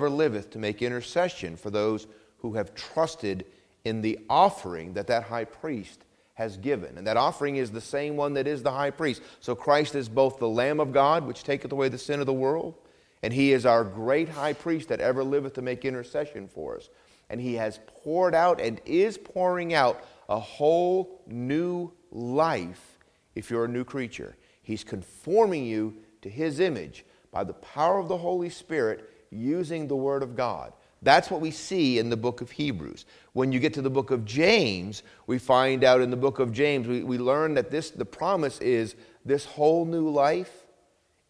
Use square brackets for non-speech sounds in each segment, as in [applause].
ever liveth to make intercession for those who have trusted in the offering that that high priest has given. And that offering is the same one that is the high priest. So Christ is both the Lamb of God, which taketh away the sin of the world, and he is our great high priest that ever liveth to make intercession for us. And he has poured out and is pouring out a whole new life if you're a new creature. He's conforming you to his image by the power of the Holy Spirit using the Word of God. That's what we see in the book of Hebrews. When you get to the book of James, we find out in the book of James, we, we learn that this, the promise is this whole new life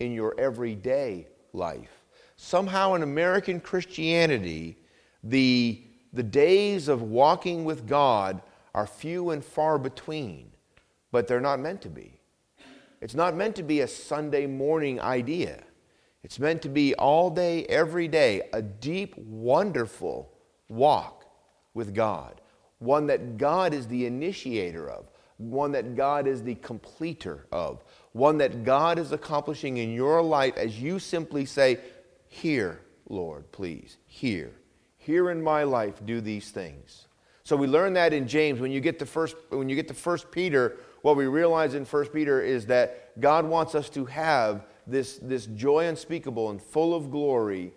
in your everyday life. Somehow in American Christianity, the, the days of walking with God are few and far between, but they're not meant to be. It's not meant to be a Sunday morning idea. It's meant to be all day, every day, a deep, wonderful walk with God. One that God is the initiator of, one that God is the completer of, one that God is accomplishing in your life as you simply say, Here, Lord, please, here. Here in my life, do these things. So we learn that in James. When you get to first, when you get to First Peter, what we realize in First Peter is that God wants us to have this, this joy unspeakable and full of glory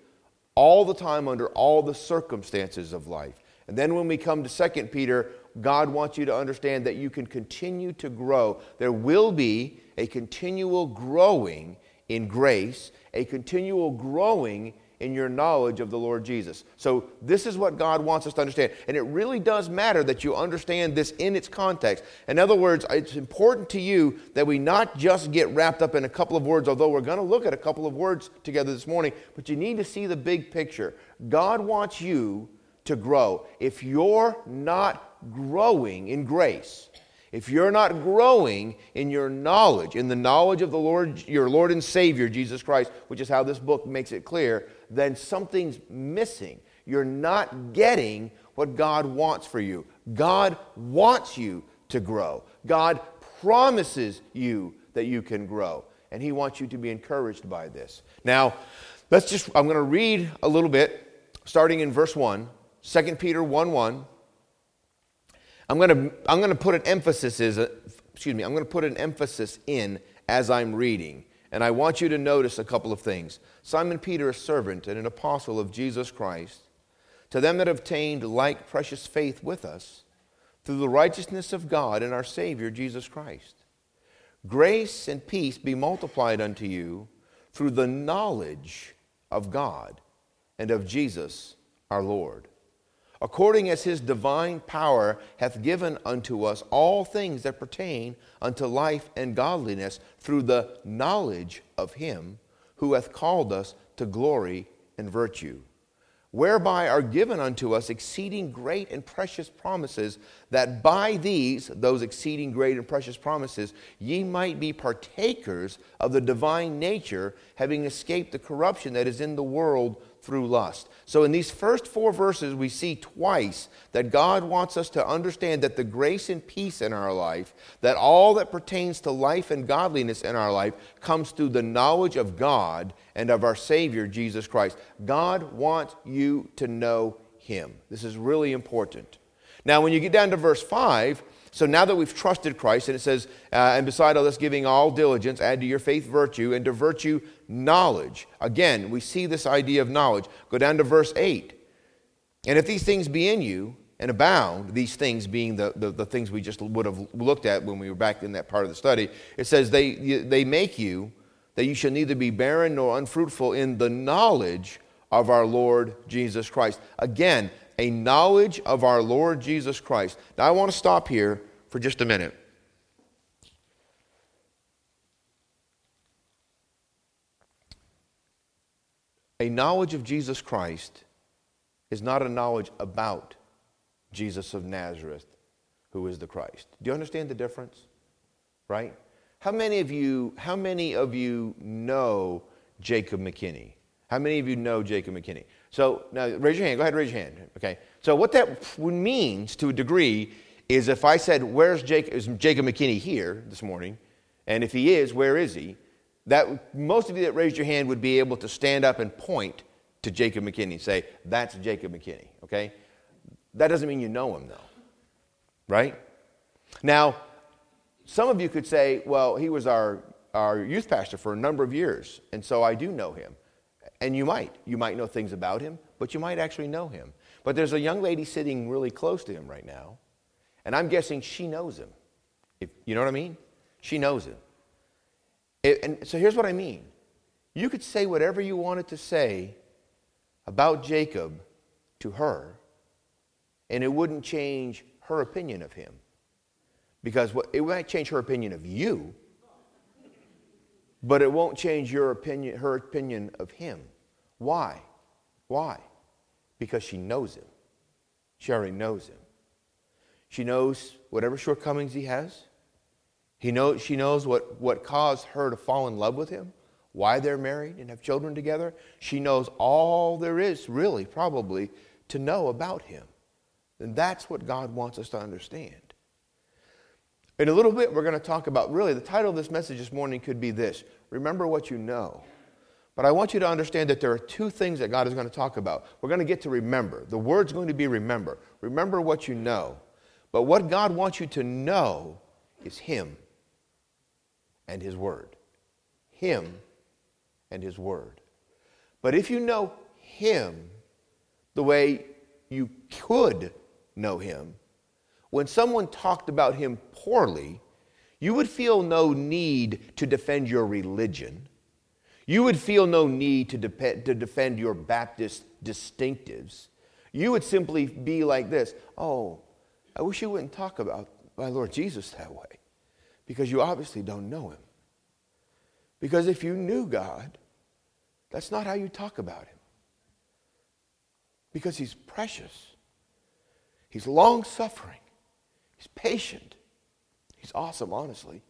all the time under all the circumstances of life. And then when we come to Second Peter, God wants you to understand that you can continue to grow. There will be a continual growing in grace, a continual growing in your knowledge of the Lord Jesus. So, this is what God wants us to understand. And it really does matter that you understand this in its context. In other words, it's important to you that we not just get wrapped up in a couple of words, although we're going to look at a couple of words together this morning, but you need to see the big picture. God wants you to grow. If you're not growing in grace, if you're not growing in your knowledge, in the knowledge of the Lord, your Lord and Savior, Jesus Christ, which is how this book makes it clear, then something's missing. You're not getting what God wants for you. God wants you to grow. God promises you that you can grow. And He wants you to be encouraged by this. Now, let's just, I'm going to read a little bit, starting in verse 1, 2 Peter 1 1. I'm going to, I'm going to put an emphasis is, excuse me, I'm going to put an emphasis in as I'm reading. And I want you to notice a couple of things. Simon Peter, a servant and an apostle of Jesus Christ, to them that obtained like precious faith with us, through the righteousness of God and our Savior Jesus Christ. Grace and peace be multiplied unto you through the knowledge of God and of Jesus our Lord according as his divine power hath given unto us all things that pertain unto life and godliness through the knowledge of him who hath called us to glory and virtue whereby are given unto us exceeding great and precious promises, that by these, those exceeding great and precious promises, ye might be partakers of the divine nature, having escaped the corruption that is in the world through lust. So, in these first four verses, we see twice that God wants us to understand that the grace and peace in our life, that all that pertains to life and godliness in our life, comes through the knowledge of God and of our Savior, Jesus Christ. God wants you to know Him. This is really important. Now, when you get down to verse 5, so now that we've trusted Christ, and it says, uh, and beside all this, giving all diligence, add to your faith virtue, and to virtue knowledge. Again, we see this idea of knowledge. Go down to verse 8. And if these things be in you and abound, these things being the, the, the things we just would have looked at when we were back in that part of the study, it says they, they make you that you shall neither be barren nor unfruitful in the knowledge of our Lord Jesus Christ. Again, a knowledge of our Lord Jesus Christ. Now, I want to stop here for just a minute. A knowledge of Jesus Christ is not a knowledge about Jesus of Nazareth, who is the Christ. Do you understand the difference? Right? How many of you, how many of you know Jacob McKinney? How many of you know Jacob McKinney? So now raise your hand. Go ahead, raise your hand. Okay. So what that means to a degree is if I said, "Where's Jacob? Is Jacob McKinney here this morning?" And if he is, where is he? That most of you that raised your hand would be able to stand up and point to Jacob McKinney. Say, that's Jacob McKinney, okay? That doesn't mean you know him, though, right? Now, some of you could say, well, he was our, our youth pastor for a number of years, and so I do know him. And you might. You might know things about him, but you might actually know him. But there's a young lady sitting really close to him right now, and I'm guessing she knows him. If, you know what I mean? She knows him. It, and so here's what I mean you could say whatever you wanted to say about Jacob to her, and it wouldn't change her opinion of him. Because what, it might change her opinion of you, but it won't change your opinion, her opinion of him. Why? Why? Because she knows him. She already knows him. She knows whatever shortcomings he has. He knows, she knows what, what caused her to fall in love with him, why they're married and have children together. She knows all there is, really, probably, to know about him. And that's what God wants us to understand. In a little bit, we're going to talk about really the title of this message this morning could be this Remember what you know. But I want you to understand that there are two things that God is going to talk about. We're going to get to remember. The word's going to be remember. Remember what you know. But what God wants you to know is Him and His Word. Him and His Word. But if you know Him the way you could know Him, when someone talked about him poorly, you would feel no need to defend your religion. You would feel no need to, de- to defend your Baptist distinctives. You would simply be like this Oh, I wish you wouldn't talk about my Lord Jesus that way because you obviously don't know him. Because if you knew God, that's not how you talk about him. Because he's precious, he's long suffering, He's patient. He's awesome, honestly.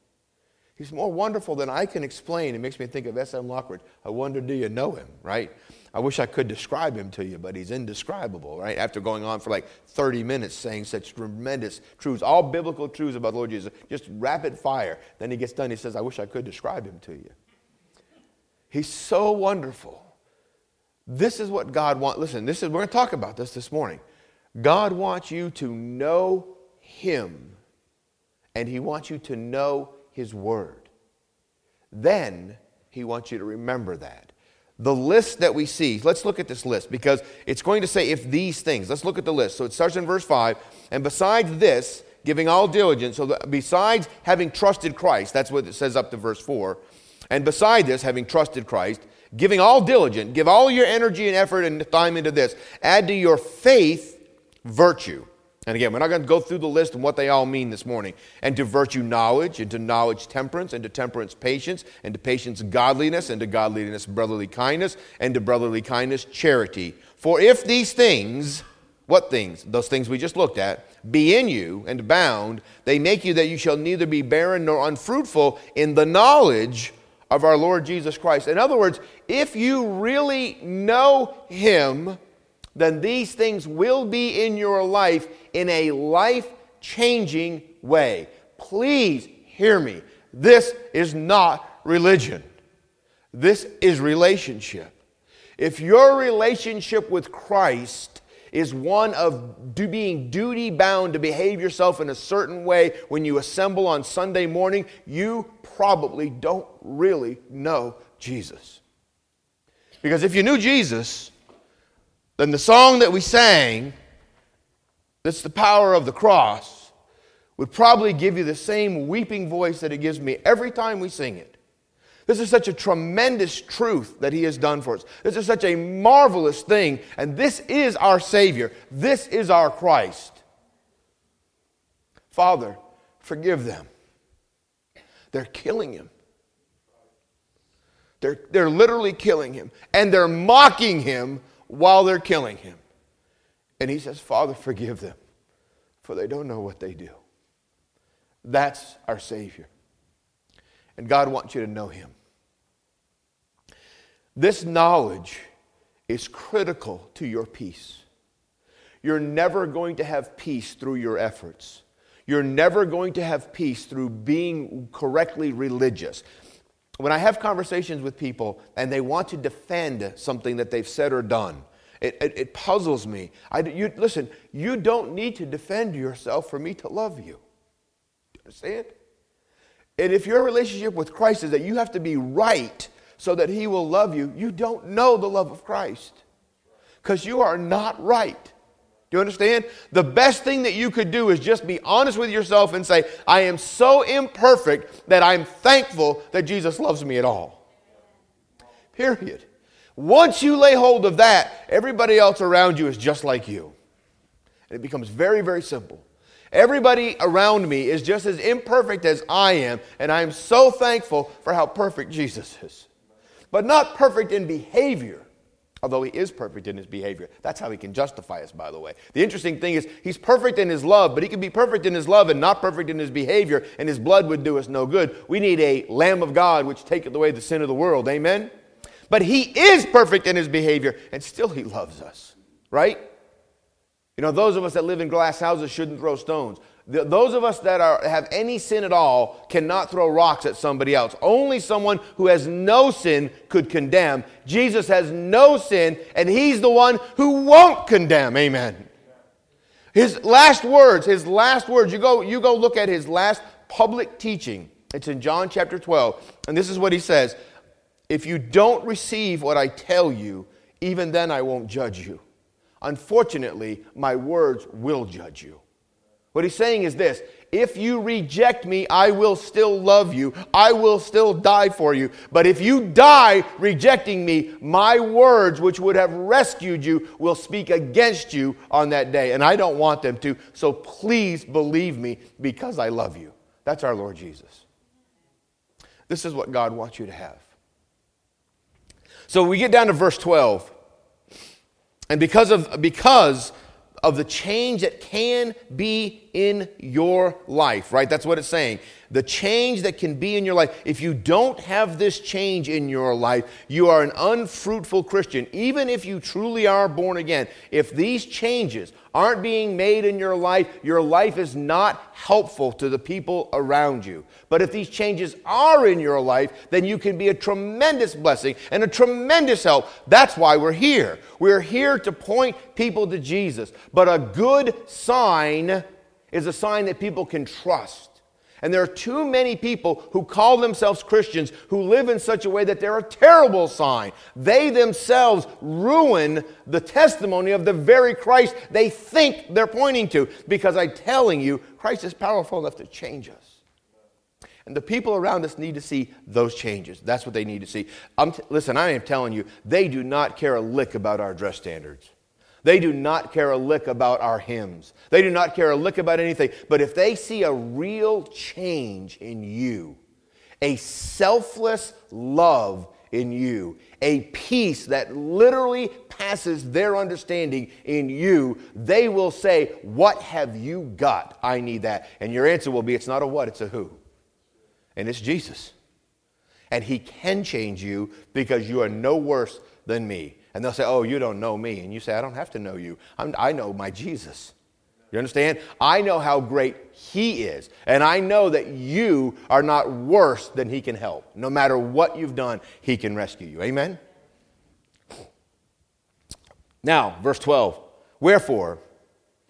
He's more wonderful than I can explain. It makes me think of S.M. Lockridge. I wonder, do you know him, right? I wish I could describe him to you, but he's indescribable, right? After going on for like 30 minutes saying such tremendous truths, all biblical truths about the Lord Jesus, just rapid fire. Then he gets done, he says, I wish I could describe him to you. He's so wonderful. This is what God wants. Listen, this is, we're going to talk about this this morning. God wants you to know him, and He wants you to know His Word. Then He wants you to remember that. The list that we see, let's look at this list because it's going to say if these things. Let's look at the list. So it starts in verse 5. And besides this, giving all diligence, so besides having trusted Christ, that's what it says up to verse 4. And beside this, having trusted Christ, giving all diligence, give all your energy and effort and time into this. Add to your faith virtue. And again, we're not going to go through the list and what they all mean this morning. And to virtue, knowledge, and to knowledge, temperance, and to temperance, patience, and to patience, godliness, and to godliness, brotherly kindness, and to brotherly kindness, charity. For if these things, what things? Those things we just looked at, be in you and bound, they make you that you shall neither be barren nor unfruitful in the knowledge of our Lord Jesus Christ. In other words, if you really know Him, then these things will be in your life in a life changing way. Please hear me. This is not religion, this is relationship. If your relationship with Christ is one of do being duty bound to behave yourself in a certain way when you assemble on Sunday morning, you probably don't really know Jesus. Because if you knew Jesus, then the song that we sang, that's the power of the cross, would probably give you the same weeping voice that it gives me every time we sing it. This is such a tremendous truth that He has done for us. This is such a marvelous thing, and this is our Savior. This is our Christ. Father, forgive them. They're killing Him. They're, they're literally killing Him, and they're mocking Him while they're killing him. And he says, Father, forgive them, for they don't know what they do. That's our Savior. And God wants you to know him. This knowledge is critical to your peace. You're never going to have peace through your efforts. You're never going to have peace through being correctly religious. When I have conversations with people and they want to defend something that they've said or done, it, it, it puzzles me. I, you, listen, you don't need to defend yourself for me to love you. Do you understand? And if your relationship with Christ is that you have to be right so that He will love you, you don't know the love of Christ because you are not right. You understand? The best thing that you could do is just be honest with yourself and say, I am so imperfect that I'm thankful that Jesus loves me at all. Period. Once you lay hold of that, everybody else around you is just like you. And it becomes very, very simple. Everybody around me is just as imperfect as I am, and I am so thankful for how perfect Jesus is. But not perfect in behavior although he is perfect in his behavior. That's how he can justify us, by the way. The interesting thing is, he's perfect in his love, but he can be perfect in his love and not perfect in his behavior, and his blood would do us no good. We need a Lamb of God which taketh away the sin of the world. Amen? But he is perfect in his behavior, and still he loves us, right? You know, those of us that live in glass houses shouldn't throw stones. Those of us that are, have any sin at all cannot throw rocks at somebody else. Only someone who has no sin could condemn. Jesus has no sin, and he's the one who won't condemn. Amen. His last words, his last words, you go, you go look at his last public teaching. It's in John chapter 12. And this is what he says If you don't receive what I tell you, even then I won't judge you. Unfortunately, my words will judge you. What he's saying is this if you reject me, I will still love you. I will still die for you. But if you die rejecting me, my words, which would have rescued you, will speak against you on that day. And I don't want them to. So please believe me because I love you. That's our Lord Jesus. This is what God wants you to have. So we get down to verse 12. And because of, because of the change that can be in your life, right? That's what it's saying. The change that can be in your life. If you don't have this change in your life, you are an unfruitful Christian. Even if you truly are born again, if these changes aren't being made in your life, your life is not helpful to the people around you. But if these changes are in your life, then you can be a tremendous blessing and a tremendous help. That's why we're here. We're here to point people to Jesus. But a good sign is a sign that people can trust. And there are too many people who call themselves Christians who live in such a way that they're a terrible sign. They themselves ruin the testimony of the very Christ they think they're pointing to. Because I'm telling you, Christ is powerful enough to change us. And the people around us need to see those changes. That's what they need to see. T- listen, I am telling you, they do not care a lick about our dress standards. They do not care a lick about our hymns. They do not care a lick about anything. But if they see a real change in you, a selfless love in you, a peace that literally passes their understanding in you, they will say, What have you got? I need that. And your answer will be, It's not a what, it's a who. And it's Jesus. And He can change you because you are no worse than me. And they'll say, Oh, you don't know me. And you say, I don't have to know you. I'm, i know my Jesus. You understand? I know how great He is. And I know that you are not worse than He can help. No matter what you've done, He can rescue you. Amen? Now, verse 12. Wherefore,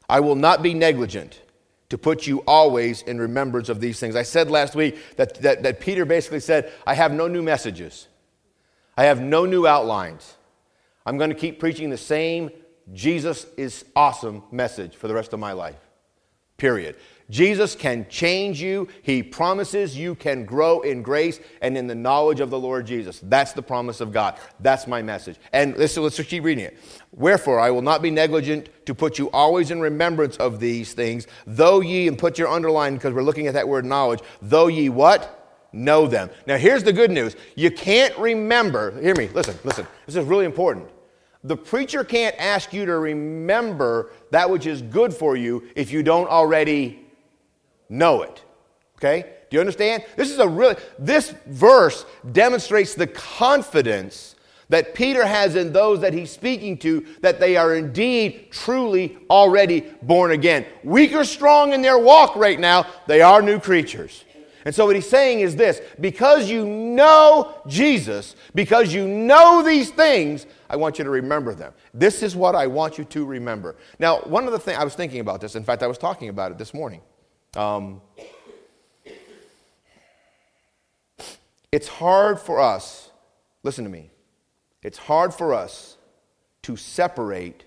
I will not be negligent to put you always in remembrance of these things. I said last week that, that, that Peter basically said, I have no new messages, I have no new outlines. I'm going to keep preaching the same Jesus is awesome message for the rest of my life. Period. Jesus can change you. He promises you can grow in grace and in the knowledge of the Lord Jesus. That's the promise of God. That's my message. And let's, let's keep reading it. Wherefore, I will not be negligent to put you always in remembrance of these things, though ye, and put your underline because we're looking at that word knowledge, though ye what? Know them. Now, here's the good news. You can't remember, hear me, listen, listen. This is really important. The preacher can't ask you to remember that which is good for you if you don't already know it. Okay? Do you understand? This is a really this verse demonstrates the confidence that Peter has in those that he's speaking to that they are indeed truly already born again. Weak or strong in their walk right now, they are new creatures. And so what he's saying is this because you know Jesus, because you know these things, I want you to remember them. This is what I want you to remember. Now, one of the things I was thinking about this, in fact, I was talking about it this morning. Um, it's hard for us, listen to me, it's hard for us to separate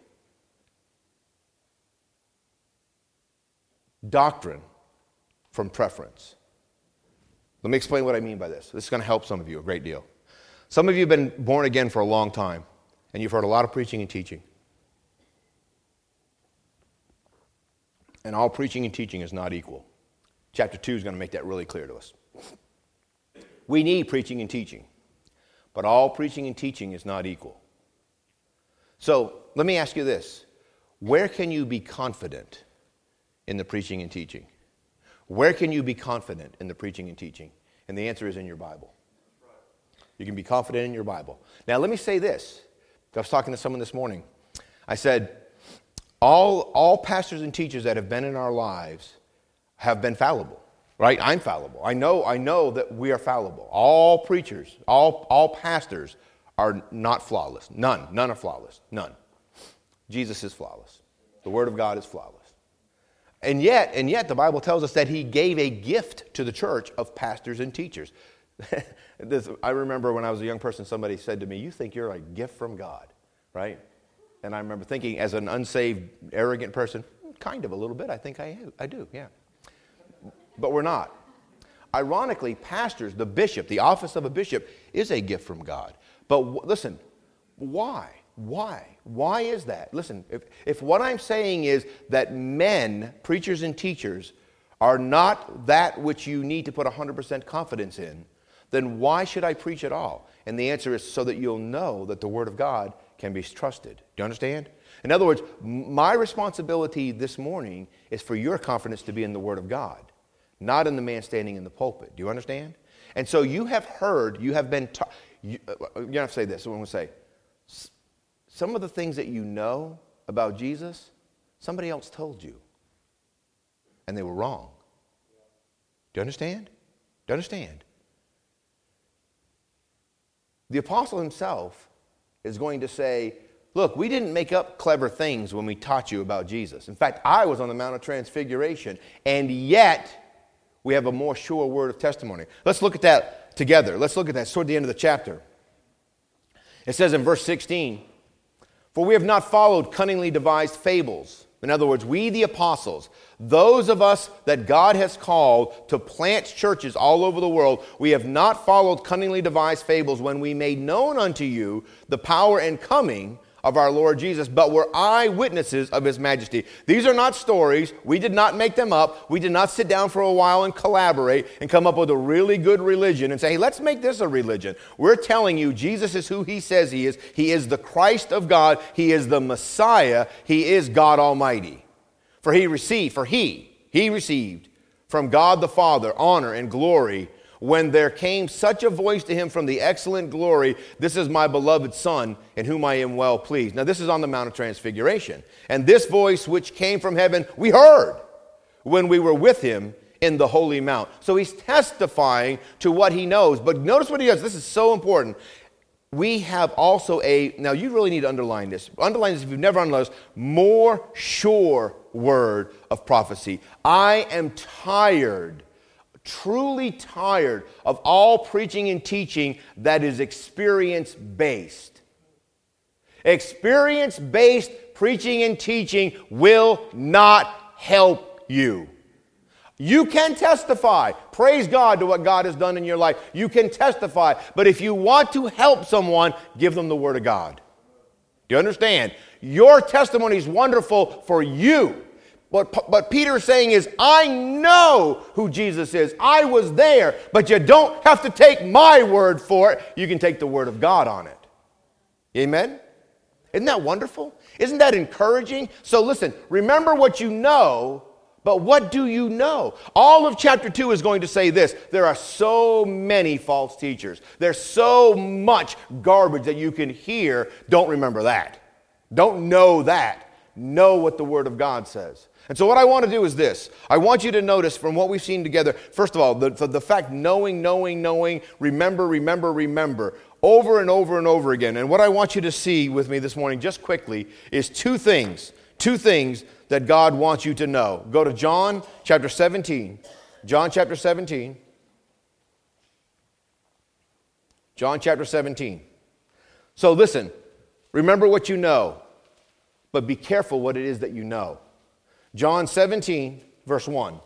doctrine from preference. Let me explain what I mean by this. This is going to help some of you a great deal. Some of you have been born again for a long time, and you've heard a lot of preaching and teaching. And all preaching and teaching is not equal. Chapter 2 is going to make that really clear to us. We need preaching and teaching, but all preaching and teaching is not equal. So let me ask you this where can you be confident in the preaching and teaching? Where can you be confident in the preaching and teaching? And the answer is in your Bible. You can be confident in your Bible. Now, let me say this. I was talking to someone this morning. I said, all, all pastors and teachers that have been in our lives have been fallible, right? I'm fallible. I know, I know that we are fallible. All preachers, all, all pastors are not flawless. None. None are flawless. None. Jesus is flawless. The Word of God is flawless. And yet, and yet the Bible tells us that he gave a gift to the church of pastors and teachers. [laughs] this, I remember when I was a young person, somebody said to me, You think you're a gift from God, right? And I remember thinking, as an unsaved, arrogant person, kind of a little bit, I think I, I do, yeah. But we're not. Ironically, pastors, the bishop, the office of a bishop, is a gift from God. But w- listen, why? Why? Why is that? Listen, if, if what I'm saying is that men, preachers and teachers, are not that which you need to put 100% confidence in, then why should I preach at all? And the answer is so that you'll know that the Word of God can be trusted. Do you understand? In other words, my responsibility this morning is for your confidence to be in the Word of God, not in the man standing in the pulpit. Do you understand? And so you have heard, you have been taught. You, uh, you're going have to say this. I'm going to say, some of the things that you know about Jesus, somebody else told you, and they were wrong. Do you understand? Do you understand? The apostle himself is going to say, Look, we didn't make up clever things when we taught you about Jesus. In fact, I was on the Mount of Transfiguration, and yet we have a more sure word of testimony. Let's look at that together. Let's look at that. Toward the end of the chapter. It says in verse 16, for we have not followed cunningly devised fables. In other words, we, the apostles, those of us that God has called to plant churches all over the world, we have not followed cunningly devised fables when we made known unto you the power and coming of our Lord Jesus, but were eyewitnesses of his majesty. These are not stories. We did not make them up. We did not sit down for a while and collaborate and come up with a really good religion and say, hey, let's make this a religion. We're telling you Jesus is who he says he is. He is the Christ of God. He is the Messiah. He is God Almighty. For he received, for he, he received from God the Father honor and glory when there came such a voice to him from the excellent glory, This is my beloved Son, in whom I am well pleased. Now, this is on the Mount of Transfiguration. And this voice which came from heaven, we heard when we were with him in the holy mount. So he's testifying to what he knows. But notice what he does. This is so important. We have also a, now you really need to underline this. Underline this if you've never underlined this, more sure word of prophecy. I am tired truly tired of all preaching and teaching that is experience based. Experience based preaching and teaching will not help you. You can testify. Praise God to what God has done in your life. You can testify. But if you want to help someone, give them the Word of God. Do you understand? Your testimony is wonderful for you. What, what Peter is saying is, I know who Jesus is. I was there, but you don't have to take my word for it. You can take the word of God on it. Amen? Isn't that wonderful? Isn't that encouraging? So listen, remember what you know, but what do you know? All of chapter 2 is going to say this there are so many false teachers, there's so much garbage that you can hear. Don't remember that. Don't know that. know what the Word of God says. And so, what I want to do is this I want you to notice from what we've seen together, first of all, the, the fact knowing, knowing, knowing, remember, remember, remember, over and over and over again. And what I want you to see with me this morning, just quickly, is two things. Two things that God wants you to know. Go to John chapter 17. John chapter 17. John chapter 17. So listen, remember what you know, but be careful what it is that you know. John 17, verse 1.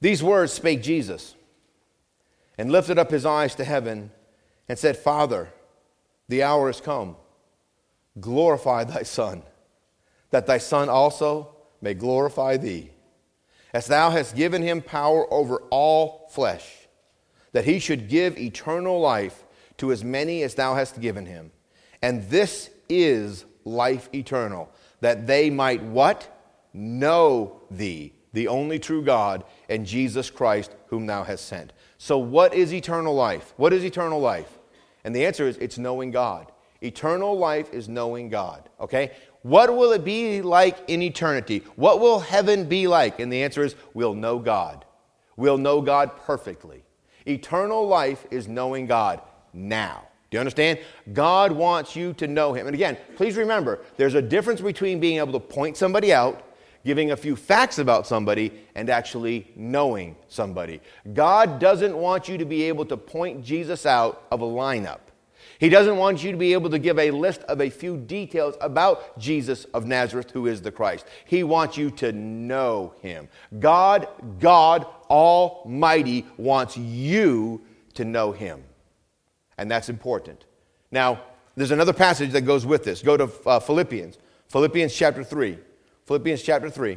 These words spake Jesus and lifted up his eyes to heaven and said, Father, the hour is come. Glorify thy Son, that thy Son also may glorify thee, as thou hast given him power over all flesh, that he should give eternal life to as many as thou hast given him. And this is life eternal, that they might what? Know thee, the only true God, and Jesus Christ, whom thou hast sent. So, what is eternal life? What is eternal life? And the answer is it's knowing God. Eternal life is knowing God, okay? What will it be like in eternity? What will heaven be like? And the answer is we'll know God. We'll know God perfectly. Eternal life is knowing God now. Do you understand? God wants you to know Him. And again, please remember there's a difference between being able to point somebody out, giving a few facts about somebody, and actually knowing somebody. God doesn't want you to be able to point Jesus out of a lineup. He doesn't want you to be able to give a list of a few details about Jesus of Nazareth, who is the Christ. He wants you to know him. God, God Almighty, wants you to know him. And that's important. Now, there's another passage that goes with this. Go to uh, Philippians, Philippians chapter 3. Philippians chapter 3.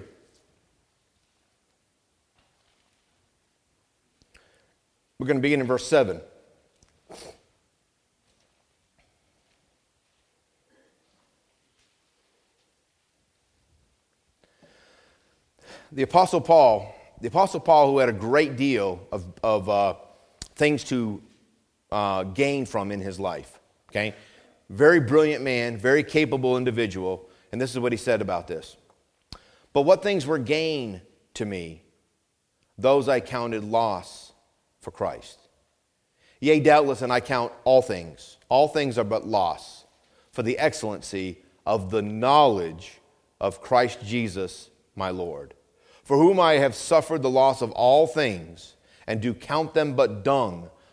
We're going to begin in verse 7. the Apostle Paul, the Apostle Paul, who had a great deal of, of uh, things to uh, gain from in his life, okay? Very brilliant man, very capable individual, and this is what he said about this. But what things were gain to me, those I counted loss for Christ. Yea, doubtless, and I count all things. All things are but loss for the excellency of the knowledge of Christ Jesus my Lord for whom I have suffered the loss of all things, and do count them but dung,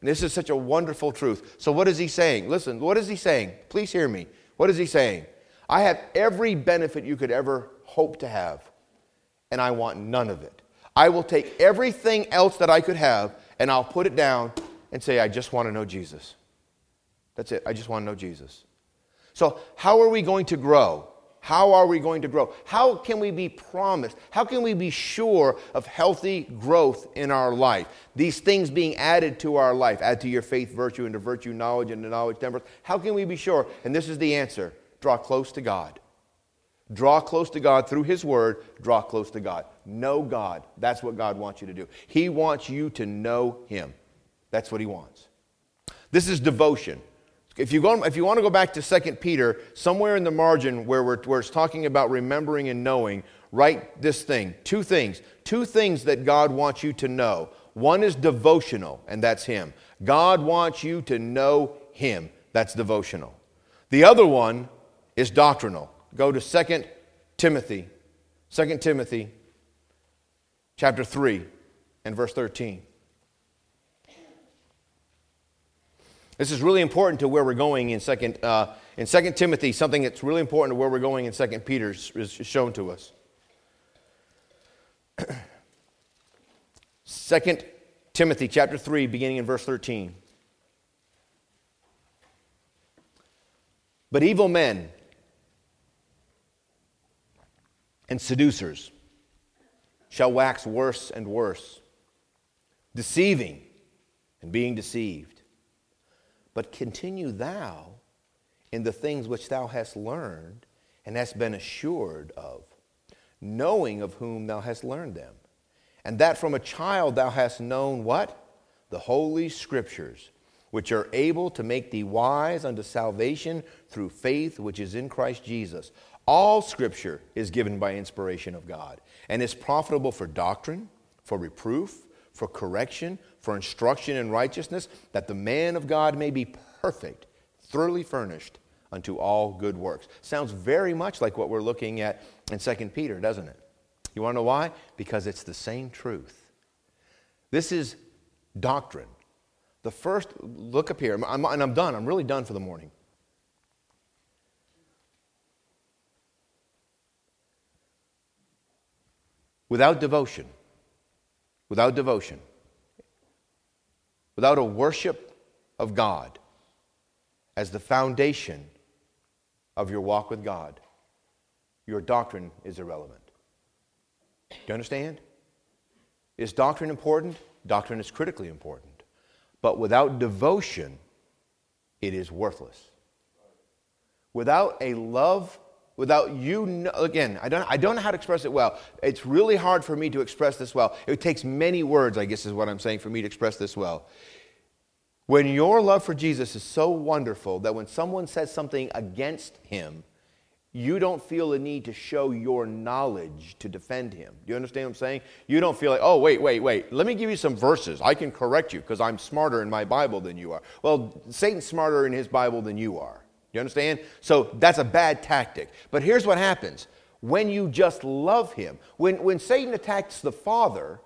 And this is such a wonderful truth. So, what is he saying? Listen, what is he saying? Please hear me. What is he saying? I have every benefit you could ever hope to have, and I want none of it. I will take everything else that I could have, and I'll put it down and say, I just want to know Jesus. That's it. I just want to know Jesus. So, how are we going to grow? How are we going to grow? How can we be promised? How can we be sure of healthy growth in our life? These things being added to our life, add to your faith, virtue, and to virtue, knowledge, and to knowledge, temperance. How can we be sure? And this is the answer draw close to God. Draw close to God through His Word, draw close to God. Know God. That's what God wants you to do. He wants you to know Him. That's what He wants. This is devotion. If you, go, if you want to go back to 2 Peter, somewhere in the margin where, we're, where it's talking about remembering and knowing, write this thing. Two things. Two things that God wants you to know. One is devotional, and that's Him. God wants you to know Him. That's devotional. The other one is doctrinal. Go to 2 Timothy. 2 Timothy chapter 3 and verse 13. This is really important to where we're going in Second, uh, in Second Timothy. Something that's really important to where we're going in Second Peter is, shown to us. [clears throat] Second Timothy chapter three, beginning in verse thirteen. But evil men and seducers shall wax worse and worse, deceiving and being deceived. But continue thou in the things which thou hast learned and hast been assured of, knowing of whom thou hast learned them, and that from a child thou hast known what? The Holy Scriptures, which are able to make thee wise unto salvation through faith which is in Christ Jesus. All Scripture is given by inspiration of God and is profitable for doctrine, for reproof, for correction, for instruction in righteousness, that the man of God may be perfect, thoroughly furnished unto all good works. Sounds very much like what we're looking at in 2 Peter, doesn't it? You want to know why? Because it's the same truth. This is doctrine. The first, look up here, I'm, and I'm done. I'm really done for the morning. Without devotion, without devotion, without a worship of God as the foundation of your walk with God, your doctrine is irrelevant. Do you understand? Is doctrine important? Doctrine is critically important. But without devotion, it is worthless. Without a love, without you, know, again, I don't, I don't know how to express it well. It's really hard for me to express this well. It takes many words, I guess is what I'm saying, for me to express this well. When your love for Jesus is so wonderful that when someone says something against him, you don't feel the need to show your knowledge to defend him. Do you understand what I'm saying? You don't feel like, oh, wait, wait, wait, let me give you some verses. I can correct you because I'm smarter in my Bible than you are. Well, Satan's smarter in his Bible than you are. You understand? So that's a bad tactic. But here's what happens when you just love him, when, when Satan attacks the Father,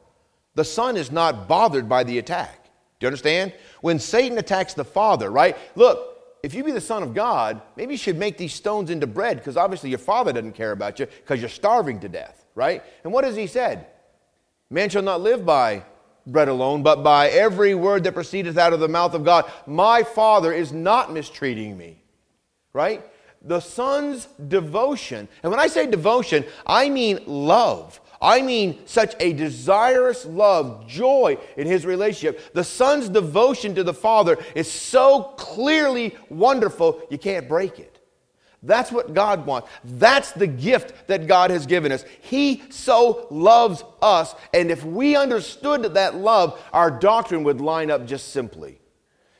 the Son is not bothered by the attack. Do you understand? When Satan attacks the Father, right? Look, if you be the Son of God, maybe you should make these stones into bread because obviously your Father doesn't care about you because you're starving to death, right? And what has he said? Man shall not live by bread alone, but by every word that proceedeth out of the mouth of God. My Father is not mistreating me, right? The Son's devotion, and when I say devotion, I mean love. I mean, such a desirous love, joy in his relationship. The son's devotion to the father is so clearly wonderful, you can't break it. That's what God wants. That's the gift that God has given us. He so loves us, and if we understood that love, our doctrine would line up just simply.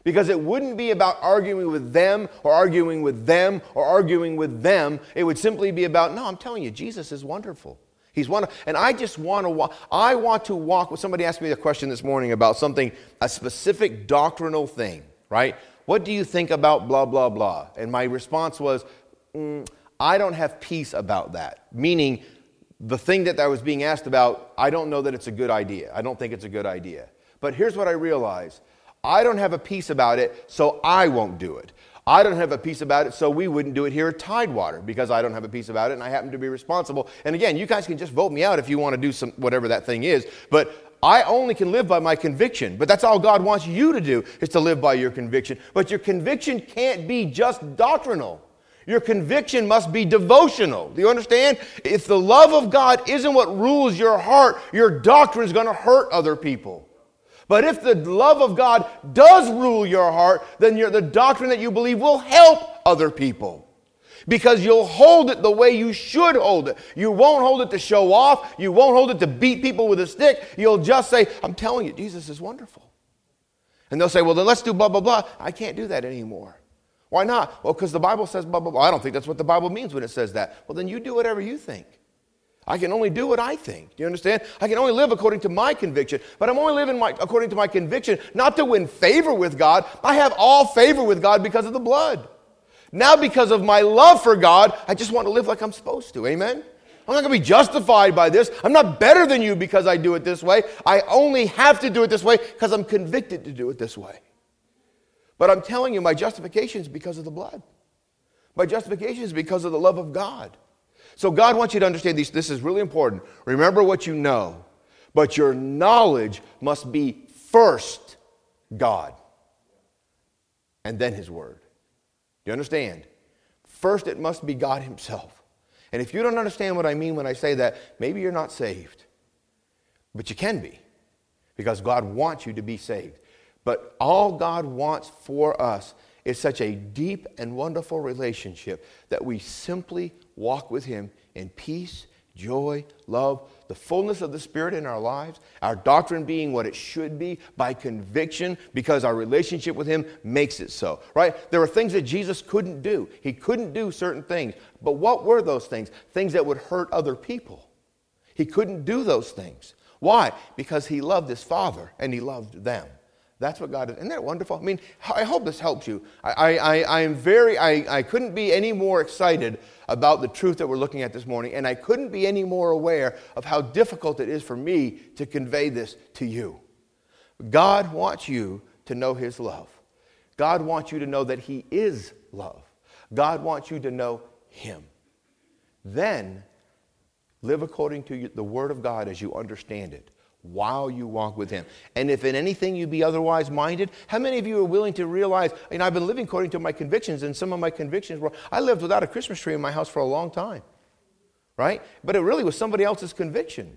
Because it wouldn't be about arguing with them or arguing with them or arguing with them. It would simply be about, no, I'm telling you, Jesus is wonderful. He's one, and I just want to walk. I want to walk. Somebody asked me a question this morning about something, a specific doctrinal thing, right? What do you think about blah blah blah? And my response was, mm, I don't have peace about that. Meaning, the thing that I was being asked about, I don't know that it's a good idea. I don't think it's a good idea. But here's what I realize: I don't have a peace about it, so I won't do it. I don't have a peace about it, so we wouldn't do it here at Tidewater because I don't have a peace about it and I happen to be responsible. And again, you guys can just vote me out if you want to do some whatever that thing is, but I only can live by my conviction. But that's all God wants you to do is to live by your conviction. But your conviction can't be just doctrinal. Your conviction must be devotional. Do you understand? If the love of God isn't what rules your heart, your doctrine is going to hurt other people. But if the love of God does rule your heart, then the doctrine that you believe will help other people. Because you'll hold it the way you should hold it. You won't hold it to show off. You won't hold it to beat people with a stick. You'll just say, I'm telling you, Jesus is wonderful. And they'll say, well, then let's do blah, blah, blah. I can't do that anymore. Why not? Well, because the Bible says blah, blah, blah. I don't think that's what the Bible means when it says that. Well, then you do whatever you think. I can only do what I think. Do you understand? I can only live according to my conviction. But I'm only living my, according to my conviction, not to win favor with God. I have all favor with God because of the blood. Now, because of my love for God, I just want to live like I'm supposed to. Amen? I'm not going to be justified by this. I'm not better than you because I do it this way. I only have to do it this way because I'm convicted to do it this way. But I'm telling you, my justification is because of the blood. My justification is because of the love of God. So God wants you to understand these. This is really important. Remember what you know, but your knowledge must be first God and then His Word. Do you understand? First, it must be God Himself. And if you don't understand what I mean when I say that, maybe you're not saved. But you can be because God wants you to be saved. But all God wants for us is such a deep and wonderful relationship that we simply walk with Him in peace, joy, love, the fullness of the Spirit in our lives, our doctrine being what it should be by conviction because our relationship with Him makes it so, right? There are things that Jesus couldn't do. He couldn't do certain things. But what were those things? Things that would hurt other people. He couldn't do those things. Why? Because He loved His Father and He loved them. That's what God is. Isn't that wonderful? I mean, I hope this helps you. I, I, I am very, I, I couldn't be any more excited about the truth that we're looking at this morning, and I couldn't be any more aware of how difficult it is for me to convey this to you. God wants you to know His love. God wants you to know that He is love. God wants you to know Him. Then live according to the Word of God as you understand it while you walk with him. And if in anything you be otherwise minded, how many of you are willing to realize, you know, I've been living according to my convictions, and some of my convictions were, I lived without a Christmas tree in my house for a long time, right? But it really was somebody else's conviction.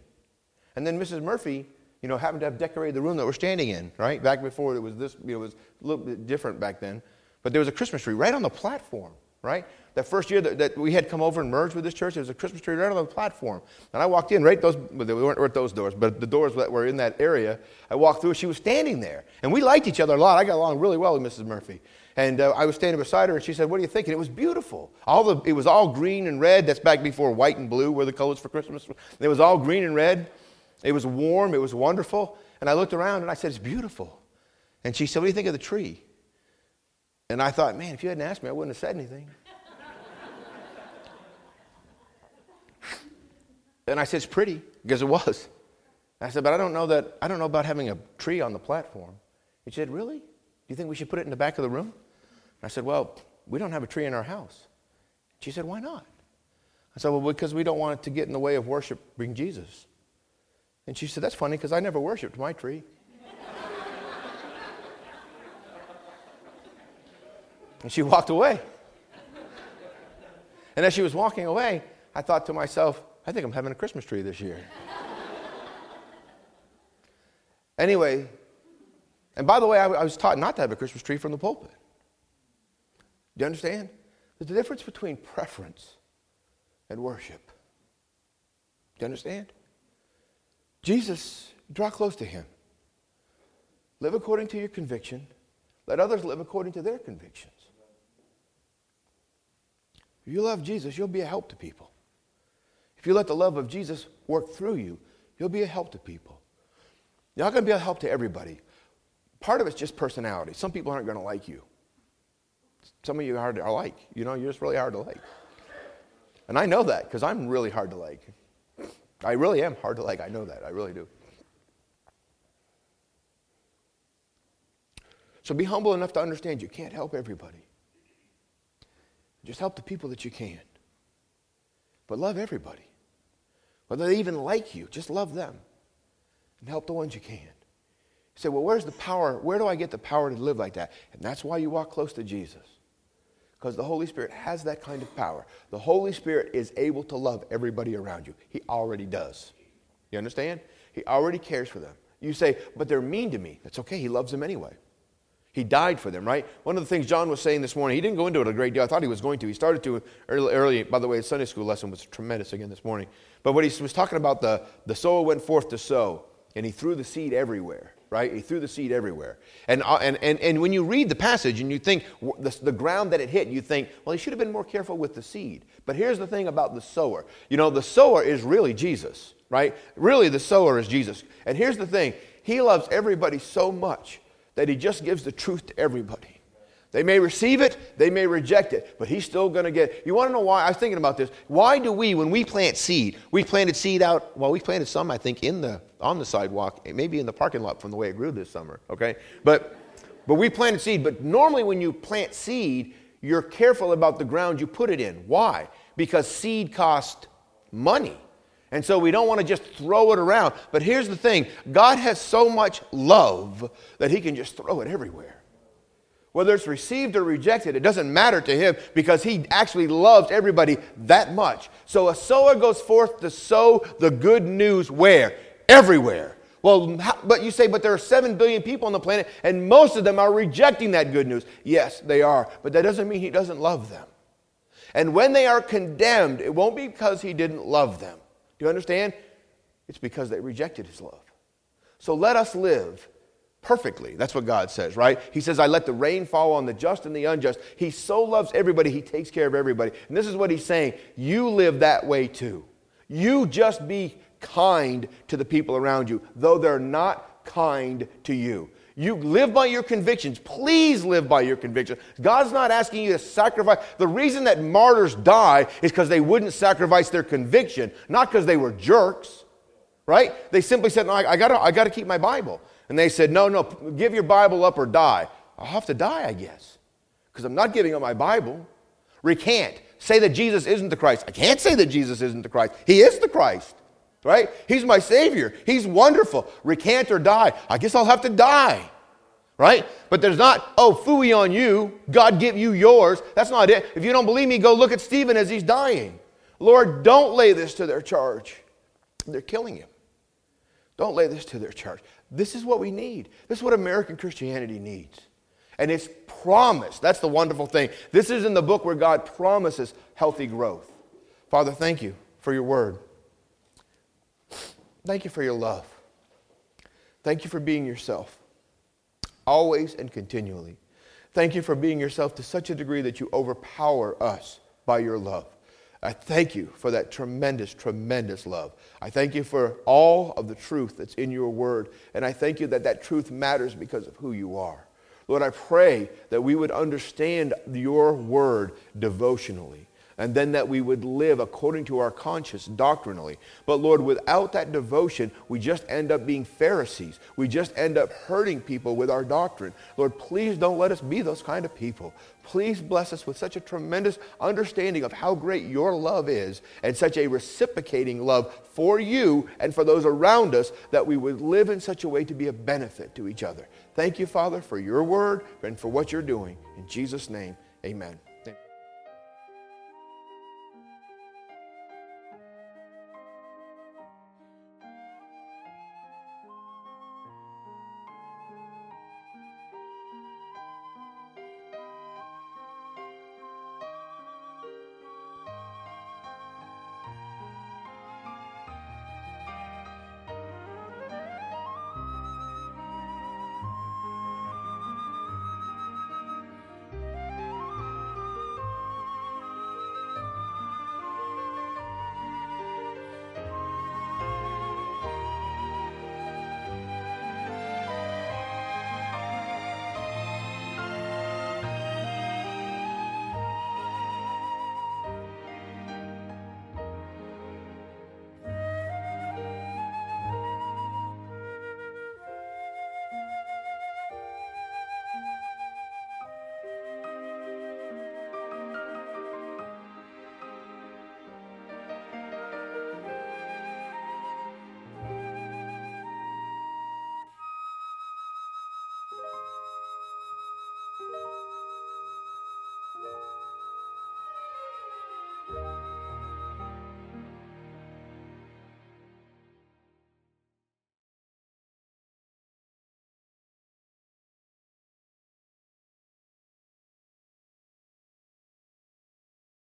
And then Mrs. Murphy, you know, happened to have decorated the room that we're standing in, right? Back before it was this, you know, it was a little bit different back then. But there was a Christmas tree right on the platform, right? That first year that, that, we had come over and merged with this church, there was a Christmas tree right on the platform. And I walked in, right those, we weren't at those doors, but the doors that were in that area, I walked through, she was standing there. And we liked each other a lot. I got along really well with Mrs. Murphy. And uh, I was standing beside her, and she said, What are you thinking? It was beautiful. All the, it was all green and red. That's back before white and blue were the colors for Christmas. It was all green and red. It was warm. It was wonderful. And I looked around and I said, It's beautiful. And she said, What do you think of the tree? And I thought, Man, if you hadn't asked me, I wouldn't have said anything. And I said, It's pretty, because it was. I said, But I don't know that, I don't know about having a tree on the platform. He said, Really? Do you think we should put it in the back of the room? I said, Well, we don't have a tree in our house. She said, Why not? I said, Well, because we don't want it to get in the way of worshiping Jesus. And she said, That's funny because I never worshiped my tree. And she walked away. And as she was walking away, I thought to myself, I think I'm having a Christmas tree this year. anyway, and by the way, I, I, was taught not to have a Christmas tree from the pulpit. Do you understand? There's a difference between preference and worship. Do you understand? Jesus, draw close to him. Live according to your conviction. Let others live according to their convictions. If you love Jesus, you'll be a help to people. If you let the love of Jesus work through you, you'll be a help to people. You're not going to be a help to everybody. Part of it's just personality. Some people aren't going to like you. Some of you are hard to like. You know, you're just really hard to like. And I know that because I'm really hard to like. I really am hard to like. I know that. I really do. So be humble enough to understand you can't help everybody. Just help the people that you can. But love everybody. Whether they even like you, just love them and help the ones you can. You say, well, where's the power? Where do I get the power to live like that? And that's why you walk close to Jesus. Because the Holy Spirit has that kind of power. The Holy Spirit is able to love everybody around you. He already does. You understand? He already cares for them. You say, but they're mean to me. That's okay. He loves them anyway. He died for them, right? One of the things John was saying this morning, he didn't go into it a great deal. I thought he was going to. He started to early, early by the way, his Sunday school lesson was tremendous again this morning. But what he was talking about, the, the sower went forth to sow, and he threw the seed everywhere, right? He threw the seed everywhere. And, uh, and, and, and when you read the passage and you think the, the ground that it hit, you think, well, he should have been more careful with the seed. But here's the thing about the sower. You know, the sower is really Jesus, right? Really, the sower is Jesus. And here's the thing. He loves everybody so much that he just gives the truth to everybody. They may receive it, they may reject it, but he's still going to get. You want to know why? I was thinking about this. Why do we, when we plant seed, we planted seed out, well, we planted some, I think, in the, on the sidewalk, maybe in the parking lot from the way it grew this summer, okay? But, but we planted seed. But normally when you plant seed, you're careful about the ground you put it in. Why? Because seed costs money. And so we don't want to just throw it around. But here's the thing God has so much love that He can just throw it everywhere. Whether it's received or rejected, it doesn't matter to him because he actually loves everybody that much. So a sower goes forth to sow the good news where? Everywhere. Well, but you say, but there are 7 billion people on the planet and most of them are rejecting that good news. Yes, they are. But that doesn't mean he doesn't love them. And when they are condemned, it won't be because he didn't love them. Do you understand? It's because they rejected his love. So let us live perfectly. That's what God says, right? He says, I let the rain fall on the just and the unjust. He so loves everybody, He takes care of everybody. And this is what He's saying you live that way too. You just be kind to the people around you, though they're not kind to you. You live by your convictions. Please live by your convictions. God's not asking you to sacrifice. The reason that martyrs die is because they wouldn't sacrifice their conviction, not because they were jerks, right? They simply said, no, I, I got I to keep my Bible. And they said, No, no, give your Bible up or die. I'll have to die, I guess, because I'm not giving up my Bible. Recant. Say that Jesus isn't the Christ. I can't say that Jesus isn't the Christ. He is the Christ, right? He's my Savior. He's wonderful. Recant or die. I guess I'll have to die, right? But there's not, oh, fooey on you. God give you yours. That's not it. If you don't believe me, go look at Stephen as he's dying. Lord, don't lay this to their charge. They're killing him. Don't lay this to their charge. This is what we need. This is what American Christianity needs. And it's promised. That's the wonderful thing. This is in the book where God promises healthy growth. Father, thank you for your word. Thank you for your love. Thank you for being yourself, always and continually. Thank you for being yourself to such a degree that you overpower us by your love. I thank you for that tremendous, tremendous love. I thank you for all of the truth that's in your word. And I thank you that that truth matters because of who you are. Lord, I pray that we would understand your word devotionally and then that we would live according to our conscience doctrinally. But Lord, without that devotion, we just end up being Pharisees. We just end up hurting people with our doctrine. Lord, please don't let us be those kind of people. Please bless us with such a tremendous understanding of how great your love is and such a reciprocating love for you and for those around us that we would live in such a way to be a benefit to each other. Thank you, Father, for your word and for what you're doing. In Jesus' name, amen.